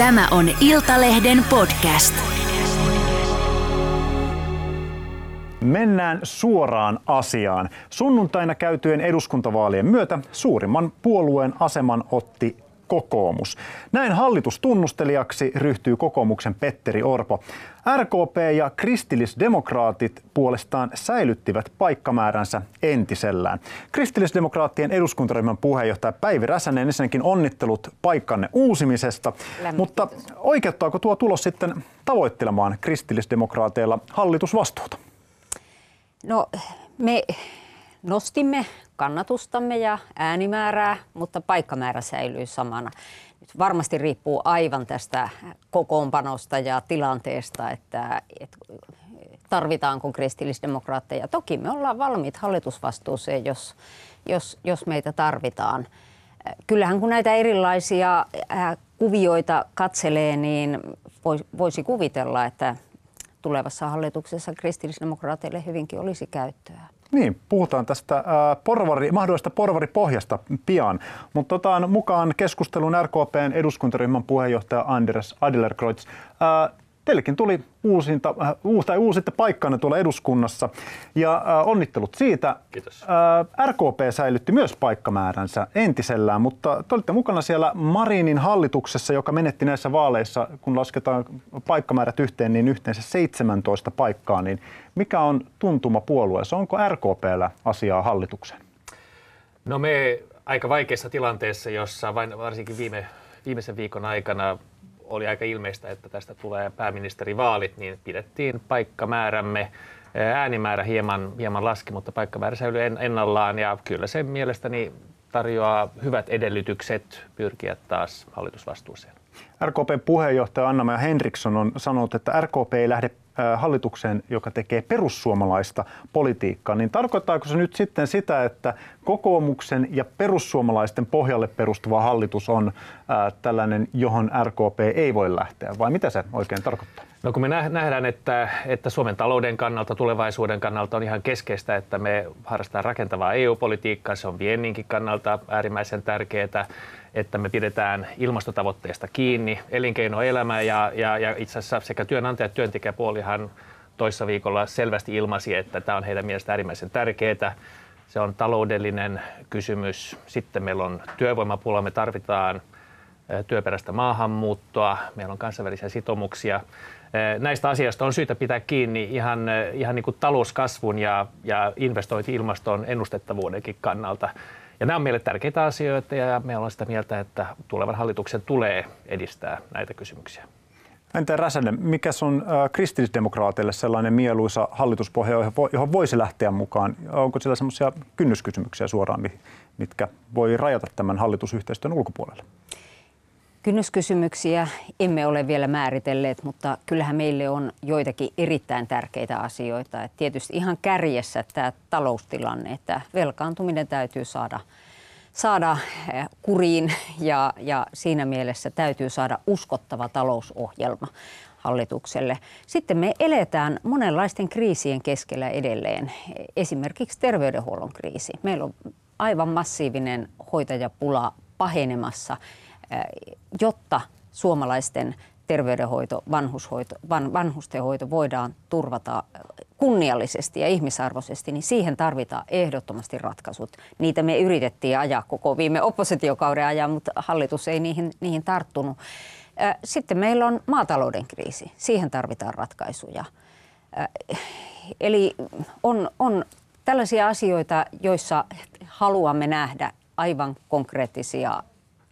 Tämä on Iltalehden podcast. Mennään suoraan asiaan. Sunnuntaina käytyjen eduskuntavaalien myötä suurimman puolueen aseman otti kokoomus. Näin hallitustunnustelijaksi ryhtyy kokoomuksen Petteri Orpo. RKP ja kristillisdemokraatit puolestaan säilyttivät paikkamääränsä entisellään. Kristillisdemokraattien eduskuntaryhmän puheenjohtaja Päivi Räsänen ensinnäkin onnittelut paikkanne uusimisesta. Lämmin Mutta oikeuttaako tuo tulos sitten tavoittelemaan kristillisdemokraateilla hallitusvastuuta? No me nostimme kannatustamme ja äänimäärää, mutta paikkamäärä säilyy samana. Nyt varmasti riippuu aivan tästä kokoonpanosta ja tilanteesta, että, että tarvitaanko kristillisdemokraatteja. Toki me ollaan valmiit hallitusvastuuseen, jos, jos, jos meitä tarvitaan. Kyllähän kun näitä erilaisia kuvioita katselee, niin vois- voisi kuvitella, että tulevassa hallituksessa kristillisdemokraateille hyvinkin olisi käyttöä. Niin, puhutaan tästä ää, porvari, mahdollisesta porvaripohjasta pian, mutta otan mukaan keskustelun RKPn eduskuntaryhmän puheenjohtaja Anders Adlerkreutz. Ää, Teillekin tuli uusinta, äh, uus, tai uusitte paikkanne tuolla eduskunnassa ja äh, onnittelut siitä. Kiitos. Äh, RKP säilytti myös paikkamääränsä entisellään, mutta te olitte mukana siellä Marinin hallituksessa, joka menetti näissä vaaleissa, kun lasketaan paikkamäärät yhteen, niin yhteensä 17 paikkaa. Niin mikä on tuntuma puolueessa? Onko RKPllä asiaa hallitukseen? No me aika vaikeassa tilanteessa, jossa vain, varsinkin viime, viimeisen viikon aikana oli aika ilmeistä, että tästä tulee pääministerivaalit, niin pidettiin paikkamäärämme. Äänimäärä hieman, hieman laski, mutta paikkamäärä säilyi en- ennallaan ja kyllä se mielestäni tarjoaa hyvät edellytykset pyrkiä taas hallitusvastuuseen. RKPn puheenjohtaja Anna-Maja Henriksson on sanonut, että RKP ei lähde äh, hallitukseen, joka tekee perussuomalaista politiikkaa, niin tarkoittaako se nyt sitten sitä, että kokoomuksen ja perussuomalaisten pohjalle perustuva hallitus on tällainen, johon RKP ei voi lähteä, vai mitä se oikein tarkoittaa? No kun me nä- nähdään, että, että Suomen talouden kannalta, tulevaisuuden kannalta on ihan keskeistä, että me harrastetaan rakentavaa EU-politiikkaa, se on vienninkin kannalta äärimmäisen tärkeää, että me pidetään ilmastotavoitteesta kiinni, elinkeinoelämä ja, ja, ja itse asiassa sekä työnantaja- että työntekijäpuolihan toissa viikolla selvästi ilmaisi, että tämä on heidän mielestään äärimmäisen tärkeää. Se on taloudellinen kysymys. Sitten meillä on työvoimapula, me tarvitaan työperäistä maahanmuuttoa, meillä on kansainvälisiä sitoumuksia. Eh, Näistä asioista on syytä pitää kiinni ihan, eh, ihan niin kuin talouskasvun ja, ja investointi-ilmaston ennustettavuudenkin kannalta. Ja nämä on meille tärkeitä asioita ja me ollaan sitä mieltä, että tulevan hallituksen tulee edistää näitä kysymyksiä. Entä Räsänen, mikä on äh, kristillisdemokraateille sellainen mieluisa hallituspohja, johon vo- johon voisi lähteä mukaan? Onko siellä sellaisia kynnyskysymyksiä suoraan, mi- mitkä voi rajata tämän hallitusyhteistyön ulkopuolelle? Kynnyskysymyksiä emme ole vielä määritelleet, mutta kyllähän meille on joitakin erittäin tärkeitä asioita. Et tietysti ihan kärjessä tämä taloustilanne, että velkaantuminen täytyy saada, saada kuriin ja, ja siinä mielessä täytyy saada uskottava talousohjelma hallitukselle. Sitten me eletään monenlaisten kriisien keskellä edelleen, esimerkiksi terveydenhuollon kriisi. Meillä on aivan massiivinen hoitajapula pahenemassa jotta suomalaisten terveydenhoito, vanhushoito, van, vanhustenhoito voidaan turvata kunniallisesti ja ihmisarvoisesti, niin siihen tarvitaan ehdottomasti ratkaisut. Niitä me yritettiin ajaa koko viime oppositiokauden ajan, mutta hallitus ei niihin, niihin tarttunut. Sitten meillä on maatalouden kriisi. Siihen tarvitaan ratkaisuja. Eli on, on tällaisia asioita, joissa haluamme nähdä aivan konkreettisia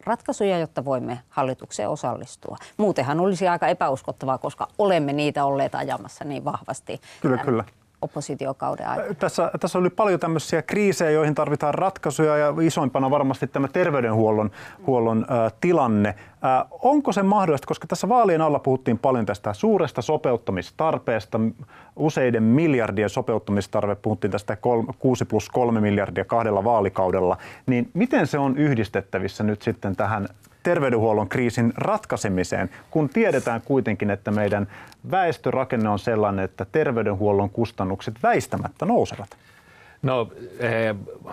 ratkaisuja, jotta voimme hallitukseen osallistua. Muutenhan olisi aika epäuskottavaa, koska olemme niitä olleet ajamassa niin vahvasti Kyllä, kyllä. Oppositiokauden aikana. Tässä, tässä oli paljon tämmöisiä kriisejä, joihin tarvitaan ratkaisuja ja isoimpana varmasti tämä terveydenhuollon huollon, ä, tilanne. Ä, onko se mahdollista, koska tässä vaalien alla puhuttiin paljon tästä suuresta sopeuttamistarpeesta, useiden miljardien sopeuttamistarve, puhuttiin tästä 6 plus 3 miljardia kahdella vaalikaudella, niin miten se on yhdistettävissä nyt sitten tähän terveydenhuollon kriisin ratkaisemiseen, kun tiedetään kuitenkin, että meidän väestörakenne on sellainen, että terveydenhuollon kustannukset väistämättä nousevat? No,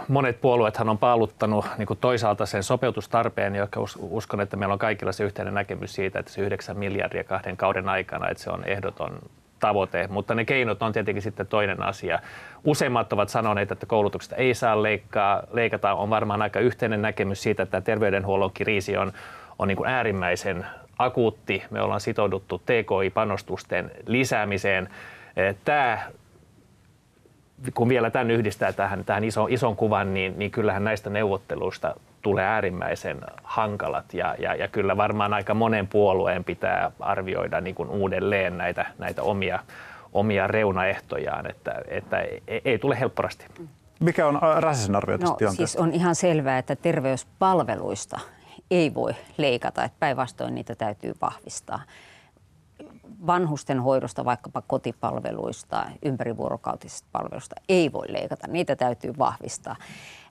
monet puolueethan on paaluttanut niin kuin toisaalta sen sopeutustarpeen, joka uskon, että meillä on kaikilla se yhteinen näkemys siitä, että se 9 miljardia kahden kauden aikana, että se on ehdoton tavoite, mutta ne keinot on tietenkin sitten toinen asia. Useimmat ovat sanoneet, että koulutuksesta ei saa leikkaa, leikata. On varmaan aika yhteinen näkemys siitä, että terveydenhuollon kriisi on, on niin kuin äärimmäisen akuutti. Me ollaan sitouduttu TKI-panostusten lisäämiseen. Eh, Tämä kun vielä tämän yhdistää tähän, tähän ison, ison kuvan, niin, niin kyllähän näistä neuvotteluista tulee äärimmäisen hankalat ja, ja, ja kyllä varmaan aika monen puolueen pitää arvioida niin kuin uudelleen näitä, näitä omia, omia reunaehtojaan, että, että ei, ei tule helpporasti. Mikä on Räsäsen arvio tästä no, tilanteesta? Siis on ihan selvää, että terveyspalveluista ei voi leikata, että päinvastoin niitä täytyy vahvistaa vanhusten hoidosta, vaikkapa kotipalveluista, ympärivuorokautisista palveluista ei voi leikata, niitä täytyy vahvistaa.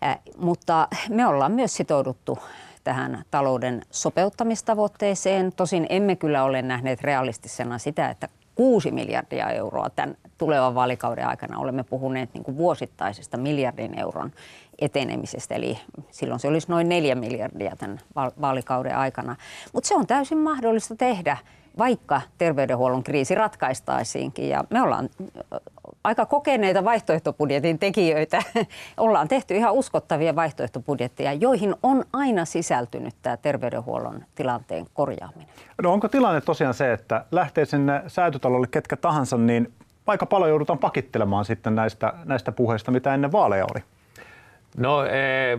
Äh, mutta me ollaan myös sitouduttu tähän talouden sopeuttamistavoitteeseen. Tosin emme kyllä ole nähneet realistisena sitä, että 6 miljardia euroa tämän tulevan vaalikauden aikana olemme puhuneet niin kuin vuosittaisesta miljardin euron etenemisestä, eli silloin se olisi noin 4 miljardia tämän vaalikauden aikana. Mutta se on täysin mahdollista tehdä vaikka terveydenhuollon kriisi ratkaistaisiinkin. Ja me ollaan aika kokeneita vaihtoehtobudjetin tekijöitä. ollaan tehty ihan uskottavia vaihtoehtobudjetteja, joihin on aina sisältynyt tämä terveydenhuollon tilanteen korjaaminen. No onko tilanne tosiaan se, että lähtee sinne säätytalolle ketkä tahansa, niin aika paljon joudutaan pakittelemaan sitten näistä, näistä puheista, mitä ennen vaaleja oli? No, ee,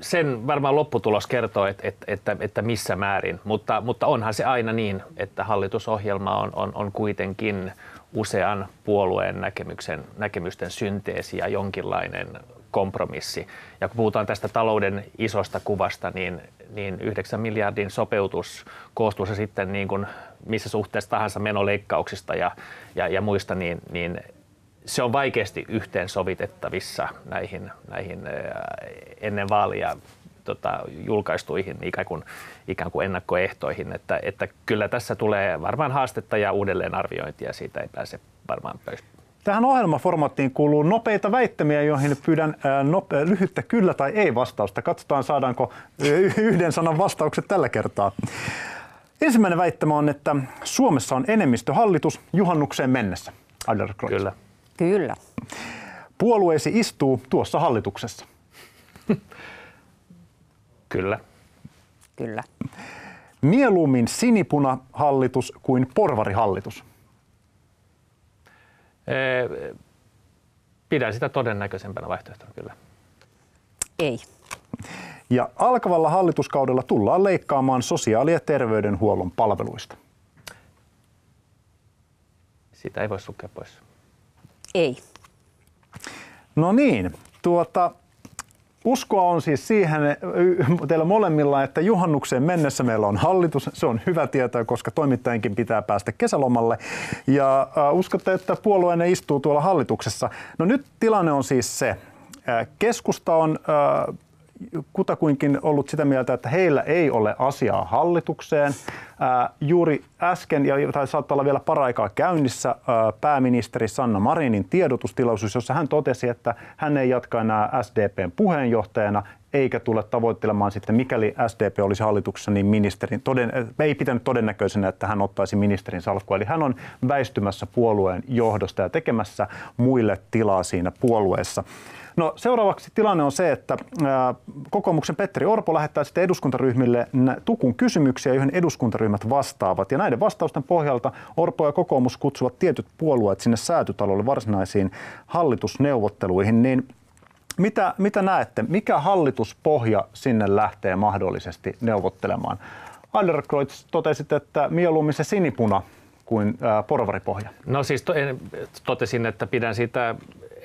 sen varmaan lopputulos kertoo, että, että, että, että missä määrin, mutta, mutta onhan se aina niin, että hallitusohjelma on, on, on kuitenkin usean puolueen näkemyksen, näkemysten synteesi ja jonkinlainen kompromissi. Ja kun puhutaan tästä talouden isosta kuvasta, niin, niin 9 miljardin sopeutus koostuu se sitten niin kuin missä suhteessa tahansa menoleikkauksista ja, ja, ja muista, niin, niin se on vaikeasti yhteensovitettavissa näihin, näihin ennen vaalia tota, julkaistuihin ikään kuin, ikään kuin ennakkoehtoihin. Että, että kyllä tässä tulee varmaan haastetta ja uudelleenarviointia, siitä ei pääse varmaan pois. Tähän ohjelmaformaattiin kuuluu nopeita väittämiä, joihin pyydän nope- lyhyttä kyllä tai ei vastausta. Katsotaan, saadaanko yhden sanan vastaukset tällä kertaa. Ensimmäinen väittämä on, että Suomessa on enemmistöhallitus juhannukseen mennessä. Kyllä. Kyllä. Puolueesi istuu tuossa hallituksessa. Kyllä. Kyllä. Mieluummin sinipuna-hallitus kuin porvarihallitus. Pidän sitä todennäköisempänä vaihtoehtona kyllä. Ei. Ja alkavalla hallituskaudella tullaan leikkaamaan sosiaali- ja terveydenhuollon palveluista. Sitä ei voi sulkea pois. Ei. No niin, tuota, uskoa on siis siihen teillä molemmilla, että juhannukseen mennessä meillä on hallitus. Se on hyvä tietää, koska toimittajienkin pitää päästä kesälomalle. Ja uskotte, että puolueenne istuu tuolla hallituksessa. No nyt tilanne on siis se. Keskusta on kutakuinkin ollut sitä mieltä, että heillä ei ole asiaa hallitukseen. Ää, juuri äsken, ja tai saattaa olla vielä paraikaa käynnissä, ää, pääministeri Sanna Marinin tiedotustilaisuus, jossa hän totesi, että hän ei jatka enää SDPn puheenjohtajana, eikä tule tavoittelemaan sitten, mikäli SDP olisi hallituksessa, niin ministerin, toden, ei pitänyt todennäköisenä, että hän ottaisi ministerin salkkua. Eli hän on väistymässä puolueen johdosta ja tekemässä muille tilaa siinä puolueessa. No seuraavaksi tilanne on se, että kokoomuksen Petteri Orpo lähettää sitten eduskuntaryhmille tukun kysymyksiä, joihin eduskuntaryhmät vastaavat. Ja näiden vastausten pohjalta Orpo ja kokoomus kutsuvat tietyt puolueet sinne säätytalolle varsinaisiin hallitusneuvotteluihin. Niin mitä, mitä näette, mikä hallituspohja sinne lähtee mahdollisesti neuvottelemaan? Anderkreutz totesit, että mieluummin se sinipuna kuin porvaripohja. No siis to, totesin, että pidän sitä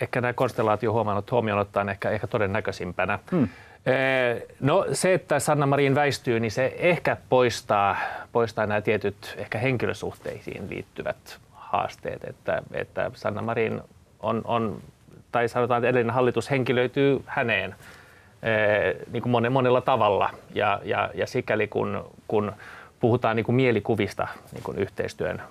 ehkä nämä konstellaatio huomannut huomioon ottaen ehkä, ehkä todennäköisimpänä. Hmm. No se, että Sanna Marin väistyy, niin se ehkä poistaa, poistaa nämä tietyt ehkä henkilösuhteisiin liittyvät haasteet, että, että Sanna Marin on, on, tai sanotaan, että edellinen hallitus henkilöityy häneen niin kuin monella tavalla ja, ja, ja sikäli kun, kun puhutaan niin kuin mielikuvista niin kuin yhteistyön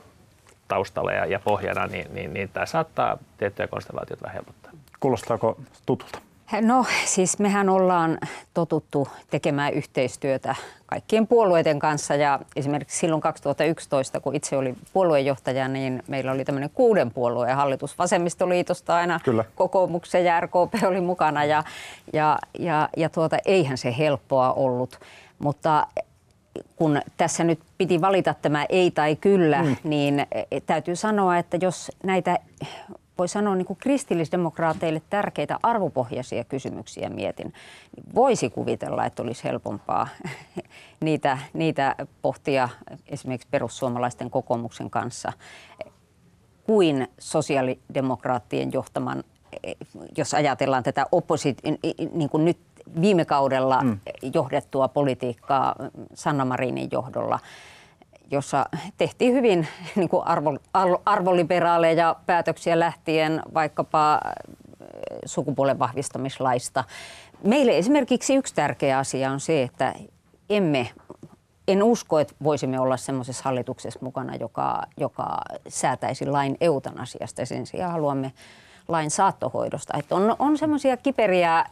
taustalla ja, ja pohjana, niin, niin, niin tämä saattaa tiettyjä konstellaatioita vähän helpottaa. Kuulostaako tutulta? No siis mehän ollaan totuttu tekemään yhteistyötä kaikkien puolueiden kanssa ja esimerkiksi silloin 2011, kun itse oli puoluejohtaja, niin meillä oli tämmöinen kuuden puolueen hallitus vasemmistoliitosta aina Kyllä. kokoomuksen ja RKP oli mukana ja, ja, ja, ja tuota, eihän se helppoa ollut, mutta kun tässä nyt piti valita tämä ei tai kyllä, mm. niin täytyy sanoa, että jos näitä voi sanoa niin kuin kristillisdemokraateille tärkeitä arvopohjaisia kysymyksiä mietin, niin voisi kuvitella, että olisi helpompaa niitä, niitä pohtia esimerkiksi perussuomalaisten kokoomuksen kanssa kuin sosiaalidemokraattien johtaman, jos ajatellaan tätä opposit- niin kuin nyt viime kaudella mm. johdettua politiikkaa Sanna Marinin johdolla jossa tehtiin hyvin niin kuin arvo, arvoliberaaleja päätöksiä lähtien vaikkapa äh, sukupuolen vahvistamislaista. Meille esimerkiksi yksi tärkeä asia on se, että emme, en usko, että voisimme olla sellaisessa hallituksessa mukana, joka, joka säätäisi lain eutanasiasta. Sen sijaan haluamme lain saattohoidosta. Että on, on semmoisia kiperiä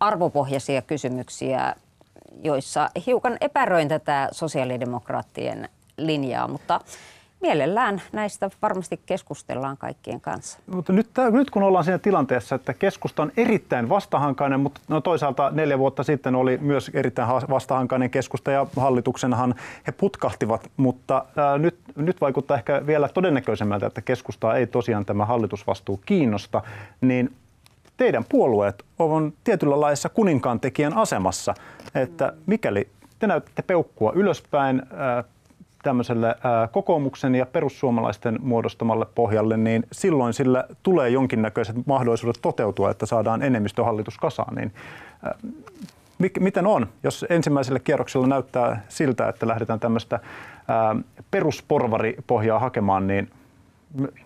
arvopohjaisia kysymyksiä, joissa hiukan epäröin tätä sosiaalidemokraattien linjaa, mutta mielellään näistä varmasti keskustellaan kaikkien kanssa. Mutta nyt, nyt kun ollaan siinä tilanteessa, että keskusta on erittäin vastahankainen, mutta no toisaalta neljä vuotta sitten oli myös erittäin vastahankainen keskusta ja hallituksenhan he putkahtivat, mutta ää, nyt, nyt vaikuttaa ehkä vielä todennäköisemmältä, että keskustaa ei tosiaan tämä hallitusvastuu kiinnosta, niin teidän puolueet on tietyllä laissa kuninkaan tekijän asemassa, että mikäli te näytätte peukkua ylöspäin tämmöiselle kokoomuksen ja perussuomalaisten muodostamalle pohjalle, niin silloin sillä tulee jonkinnäköiset mahdollisuudet toteutua, että saadaan enemmistöhallitus kasaan. Niin, miten on, jos ensimmäisellä kierroksella näyttää siltä, että lähdetään tämmöistä perusporvaripohjaa hakemaan, niin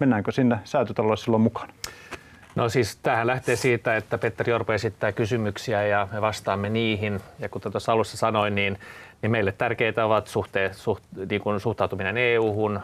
mennäänkö sinne säätötalolle silloin mukaan? No siis tähän lähtee siitä, että Petteri Orpo esittää kysymyksiä ja me vastaamme niihin. Ja kuten tuossa alussa sanoin, niin, niin meille tärkeitä ovat suhteet, suht, niin kuin suhtautuminen EU-hun,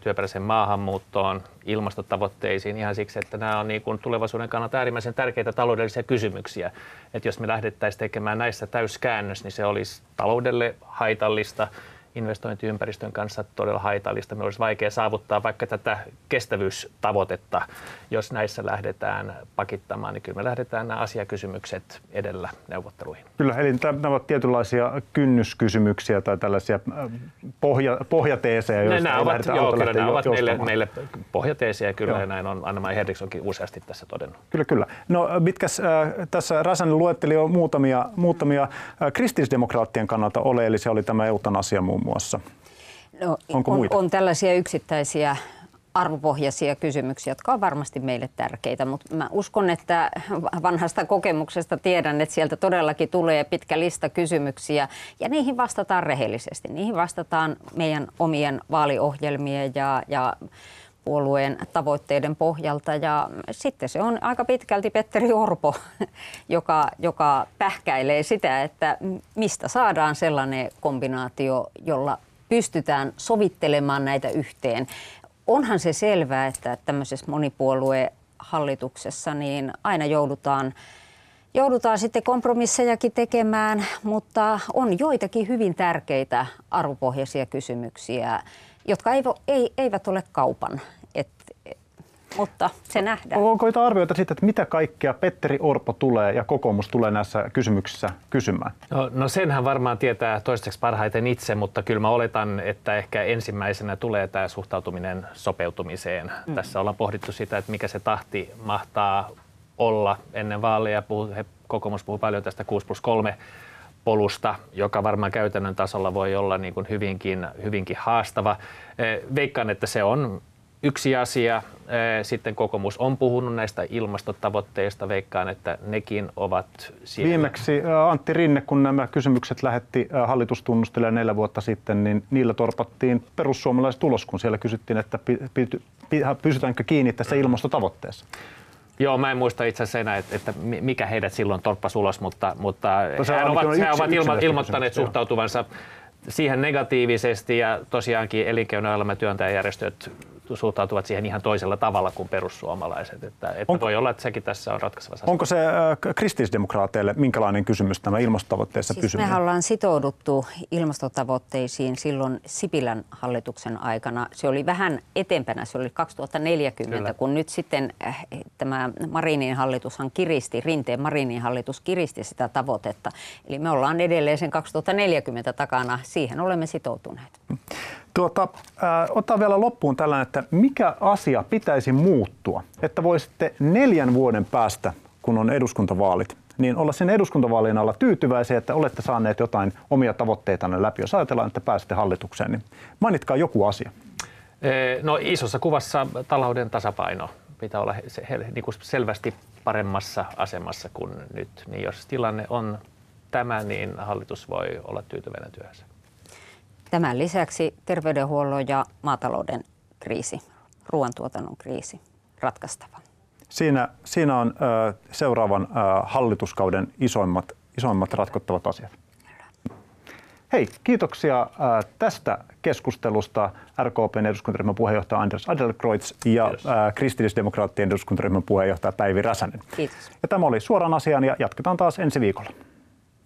työperäiseen maahanmuuttoon, ilmastotavoitteisiin ihan siksi, että nämä on niin kuin tulevaisuuden kannalta äärimmäisen tärkeitä taloudellisia kysymyksiä. Että jos me lähdettäisiin tekemään näissä täyskäännös, niin se olisi taloudelle haitallista – investointiympäristön kanssa todella haitallista. Me olisi vaikea saavuttaa vaikka tätä kestävyystavoitetta, jos näissä lähdetään pakittamaan, niin kyllä me lähdetään nämä asiakysymykset edellä neuvotteluihin. Kyllä, eli nämä ovat tietynlaisia kynnyskysymyksiä tai tällaisia äh, pohja, pohjateesejä, joista nämä ovat, joo, kyllä nämä ovat meille, meille pohjateesejä, kyllä joo. ja näin on Anna-Maja Henrikssonkin useasti tässä todennut. Kyllä, kyllä. No mitkäs äh, tässä Räsänen luetteli jo muutamia, muutamia äh, kristillisdemokraattien kannalta oleellisia, oli tämä eutanasia muun muun muassa? No, Onko on, muita? on tällaisia yksittäisiä arvopohjaisia kysymyksiä, jotka on varmasti meille tärkeitä, mutta mä uskon, että vanhasta kokemuksesta tiedän, että sieltä todellakin tulee pitkä lista kysymyksiä ja niihin vastataan rehellisesti. Niihin vastataan meidän omien vaaliohjelmien ja, ja puolueen tavoitteiden pohjalta ja sitten se on aika pitkälti Petteri Orpo, joka, joka pähkäilee sitä, että mistä saadaan sellainen kombinaatio, jolla pystytään sovittelemaan näitä yhteen. Onhan se selvää, että tämmöisessä monipuoluehallituksessa niin aina joudutaan joudutaan sitten kompromissejakin tekemään, mutta on joitakin hyvin tärkeitä arvopohjaisia kysymyksiä, jotka eivät ole kaupan. Et, mutta se nähdään. Onko jotain arvioita siitä, että mitä kaikkea Petteri Orpo tulee ja kokoomus tulee näissä kysymyksissä kysymään? No, no senhän varmaan tietää toistaiseksi parhaiten itse, mutta kyllä mä oletan, että ehkä ensimmäisenä tulee tämä suhtautuminen sopeutumiseen. Mm. Tässä ollaan pohdittu sitä, että mikä se tahti mahtaa olla ennen vaaleja. Puhu, he, kokoomus puhuu paljon tästä 6 plus 3 polusta, joka varmaan käytännön tasolla voi olla niin kuin hyvinkin, hyvinkin haastava. Eh, veikkaan, että se on yksi asia. Eh, sitten kokoomus on puhunut näistä ilmastotavoitteista. Veikkaan, että nekin ovat siellä. Viimeksi eh, Antti Rinne, kun nämä kysymykset lähetti hallitustunnustelijalle neljä vuotta sitten, niin niillä torpattiin perussuomalaiset tulos, kun siellä kysyttiin, että pysytäänkö kiinni tässä ilmastotavoitteessa. Joo, mä en muista itse asiassa enää, että, että mikä heidät silloin torppasi ulos, mutta, mutta he ovat, he ovat ilmo, ilmoittaneet suhtautuvansa siihen negatiivisesti ja tosiaankin elinkeinoelämän työntäjäjärjestöt suhtautuvat siihen ihan toisella tavalla kuin perussuomalaiset. Että, että Onko- voi olla, että sekin tässä on ratkaisevassa Onko se äh, kristillisdemokraateille minkälainen kysymys tämä ilmastotavoitteessa Siis pysyminen? mehän ollaan sitouduttu ilmastotavoitteisiin silloin Sipilän hallituksen aikana. Se oli vähän etempänä, se oli 2040, Kyllä. kun nyt sitten äh, tämä Marinin hallitushan kiristi, Rinteen Marinin hallitus kiristi sitä tavoitetta. Eli me ollaan edelleen sen 2040 takana, siihen olemme sitoutuneet. Tuota, äh, otan vielä loppuun tällainen, että mikä asia pitäisi muuttua, että voisitte neljän vuoden päästä, kun on eduskuntavaalit, niin olla sen eduskuntavaalien alla tyytyväisiä, että olette saaneet jotain omia tavoitteitanne läpi. Jos ajatellaan, että pääsette hallitukseen, niin mainitkaa joku asia. No isossa kuvassa talouden tasapaino pitää olla niin kuin selvästi paremmassa asemassa kuin nyt. Niin jos tilanne on tämä, niin hallitus voi olla tyytyväinen työhönsä. Tämän lisäksi terveydenhuollon ja maatalouden kriisi, ruoantuotannon kriisi ratkaistava. Siinä, siinä on äh, seuraavan äh, hallituskauden isoimmat, isoimmat ratkottavat asiat. Hei, kiitoksia tästä keskustelusta RKPn eduskuntaryhmän puheenjohtaja Anders Adlercreutz ja Kiitos. kristillisdemokraattien eduskuntaryhmän puheenjohtaja Päivi Räsänen. Kiitos. Ja tämä oli suoraan asiaan ja jatketaan taas ensi viikolla.